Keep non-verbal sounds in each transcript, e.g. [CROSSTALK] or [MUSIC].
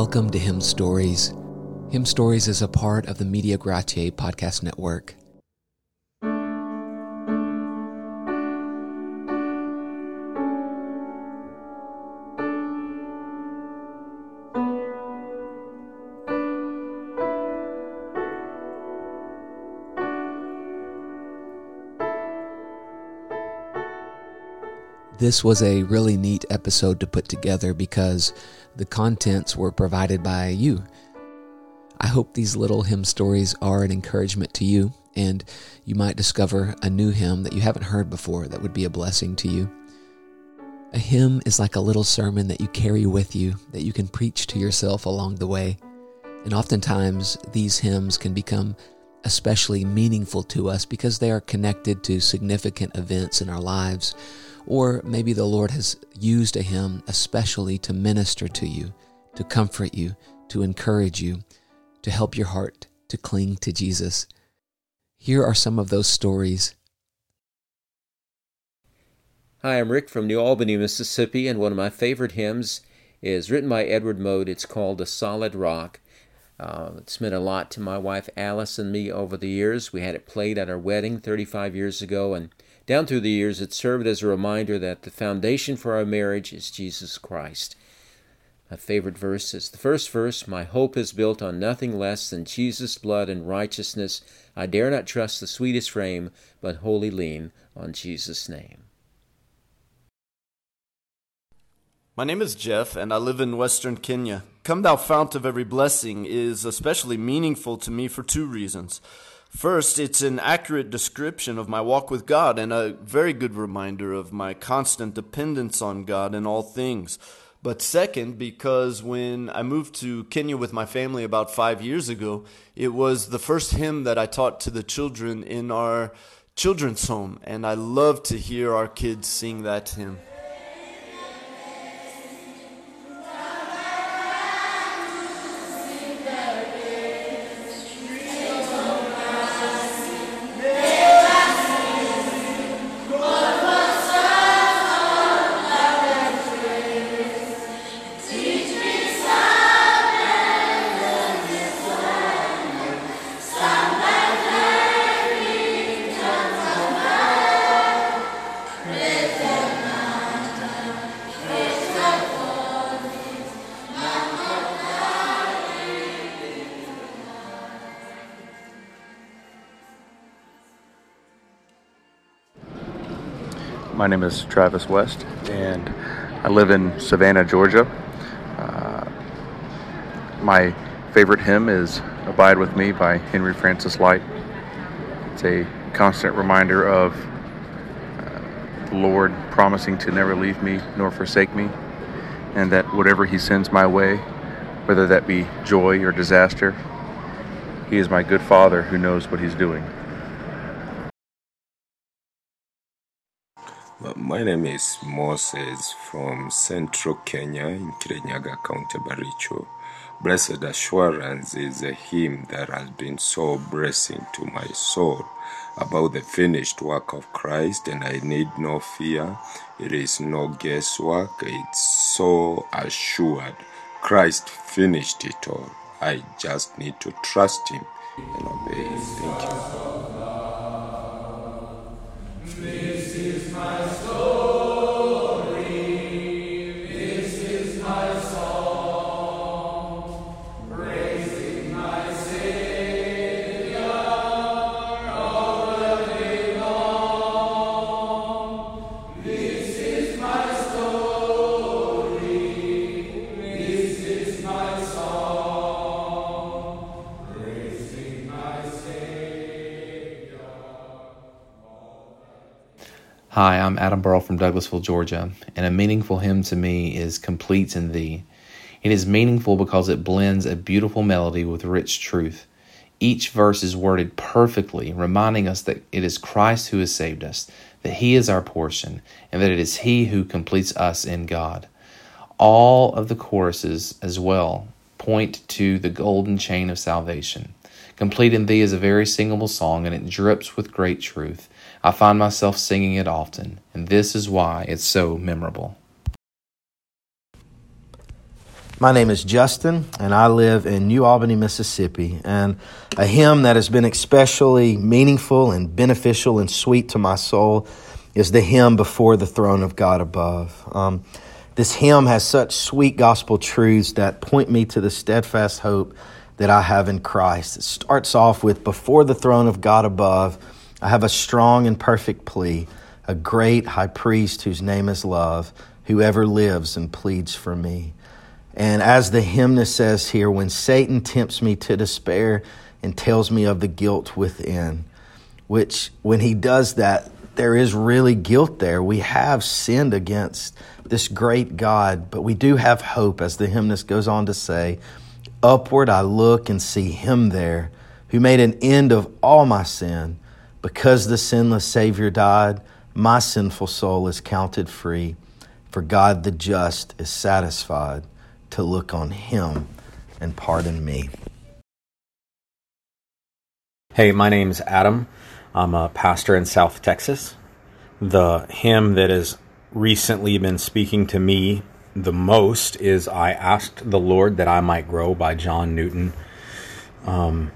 Welcome to Hymn Stories. Hymn Stories is a part of the Media Gratiae podcast network. This was a really neat episode to put together because the contents were provided by you. I hope these little hymn stories are an encouragement to you, and you might discover a new hymn that you haven't heard before that would be a blessing to you. A hymn is like a little sermon that you carry with you that you can preach to yourself along the way. And oftentimes, these hymns can become especially meaningful to us because they are connected to significant events in our lives or maybe the Lord has used a hymn especially to minister to you, to comfort you, to encourage you, to help your heart to cling to Jesus. Here are some of those stories. Hi, I'm Rick from New Albany, Mississippi, and one of my favorite hymns is written by Edward Mote. It's called A Solid Rock. Uh, it's meant a lot to my wife Alice and me over the years. We had it played at our wedding 35 years ago, and down through the years, it served as a reminder that the foundation for our marriage is Jesus Christ. My favorite verse is the first verse My hope is built on nothing less than Jesus' blood and righteousness. I dare not trust the sweetest frame, but wholly lean on Jesus' name. My name is Jeff, and I live in western Kenya. Come Thou Fount of Every Blessing is especially meaningful to me for two reasons. First, it's an accurate description of my walk with God and a very good reminder of my constant dependence on God in all things. But second, because when I moved to Kenya with my family about five years ago, it was the first hymn that I taught to the children in our children's home, and I love to hear our kids sing that hymn. My name is Travis West, and I live in Savannah, Georgia. Uh, my favorite hymn is Abide with Me by Henry Francis Lyte. It's a constant reminder of uh, the Lord promising to never leave me nor forsake me, and that whatever He sends my way, whether that be joy or disaster, He is my good Father who knows what He's doing. My name is Moses from central Kenya in Kirinyaga County, Baricho. Blessed Assurance is a hymn that has been so blessing to my soul about the finished work of Christ, and I need no fear. It is no guesswork, it's so assured. Christ finished it all. I just need to trust Him and obey Him. Thank you. Hi, I'm Adam Burrell from Douglasville, Georgia, and a meaningful hymn to me is Complete in Thee. It is meaningful because it blends a beautiful melody with rich truth. Each verse is worded perfectly, reminding us that it is Christ who has saved us, that He is our portion, and that it is He who completes us in God. All of the choruses, as well, point to the golden chain of salvation. Complete in Thee is a very singable song, and it drips with great truth. I find myself singing it often, and this is why it's so memorable. My name is Justin, and I live in New Albany, Mississippi. And a hymn that has been especially meaningful and beneficial and sweet to my soul is the hymn Before the Throne of God Above. Um, this hymn has such sweet gospel truths that point me to the steadfast hope that I have in Christ. It starts off with Before the throne of God above, I have a strong and perfect plea, a great high priest whose name is love, whoever lives and pleads for me. And as the hymnist says here, when Satan tempts me to despair and tells me of the guilt within, which when he does that, there is really guilt there. We have sinned against this great God, but we do have hope, as the hymnist goes on to say. Upward I look and see him there who made an end of all my sin. Because the sinless Savior died, my sinful soul is counted free. For God the just is satisfied to look on him and pardon me. Hey, my name's Adam. I'm a pastor in South Texas. The hymn that has recently been speaking to me the most is I Asked the Lord That I Might Grow by John Newton. Um,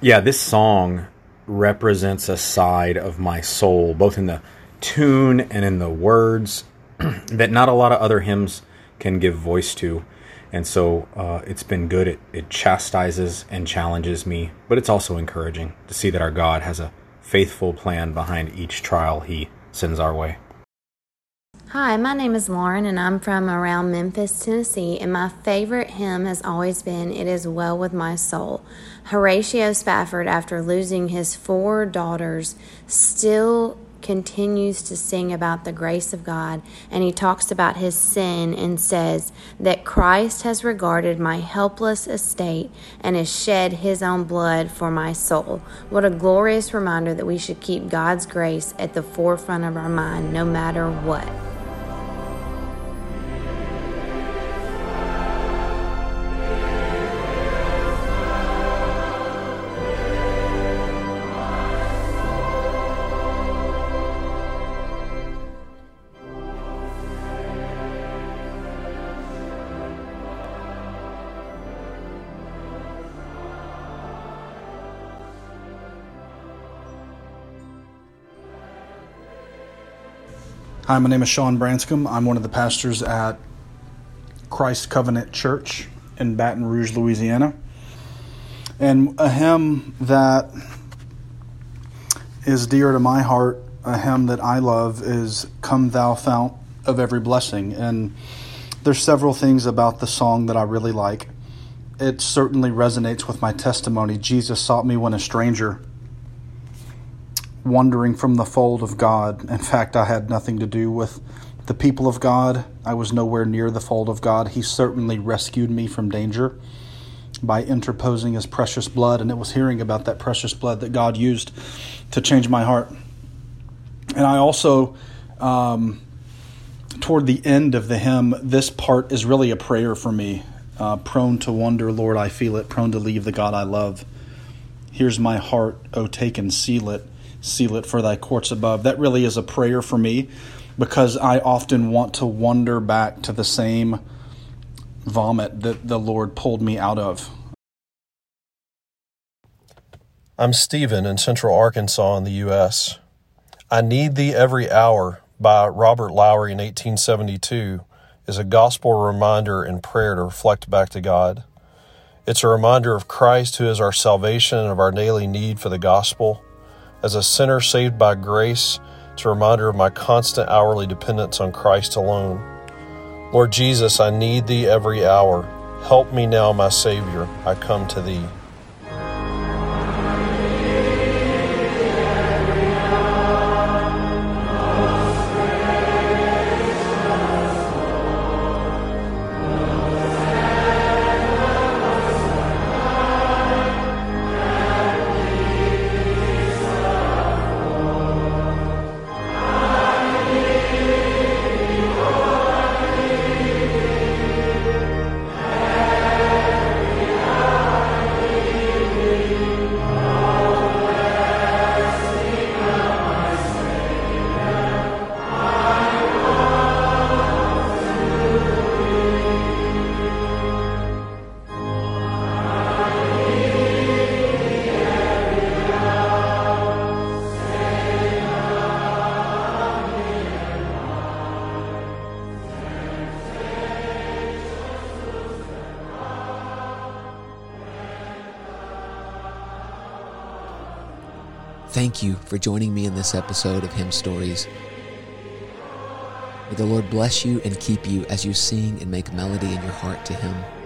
yeah, this song represents a side of my soul, both in the tune and in the words, [CLEARS THROAT] that not a lot of other hymns can give voice to. And so uh, it's been good. It, it chastises and challenges me, but it's also encouraging to see that our God has a faithful plan behind each trial he sends our way. Hi, my name is Lauren, and I'm from around Memphis, Tennessee. And my favorite hymn has always been It Is Well With My Soul. Horatio Spafford, after losing his four daughters, still continues to sing about the grace of God and he talks about his sin and says that Christ has regarded my helpless estate and has shed his own blood for my soul. What a glorious reminder that we should keep God's grace at the forefront of our mind no matter what. Hi, my name is Sean Branscombe. I'm one of the pastors at Christ Covenant Church in Baton Rouge, Louisiana. And a hymn that is dear to my heart, a hymn that I love, is Come Thou Fount of Every Blessing. And there's several things about the song that I really like. It certainly resonates with my testimony. Jesus sought me when a stranger wandering from the fold of God. In fact, I had nothing to do with the people of God. I was nowhere near the fold of God. He certainly rescued me from danger by interposing his precious blood, and it was hearing about that precious blood that God used to change my heart. And I also, um, toward the end of the hymn, this part is really a prayer for me. Uh, prone to wonder, Lord, I feel it, prone to leave the God I love. Here's my heart, oh, take and seal it seal it for thy courts above. That really is a prayer for me because I often want to wander back to the same vomit that the Lord pulled me out of. I'm Stephen in Central Arkansas in the U.S. I Need Thee Every Hour by Robert Lowry in 1872 is a gospel reminder and prayer to reflect back to God. It's a reminder of Christ, who is our salvation and of our daily need for the gospel as a sinner saved by grace, it's a reminder of my constant hourly dependence on Christ alone. Lord Jesus, I need Thee every hour. Help me now, my Savior. I come to Thee. You for joining me in this episode of Hymn Stories. May the Lord bless you and keep you as you sing and make melody in your heart to Him.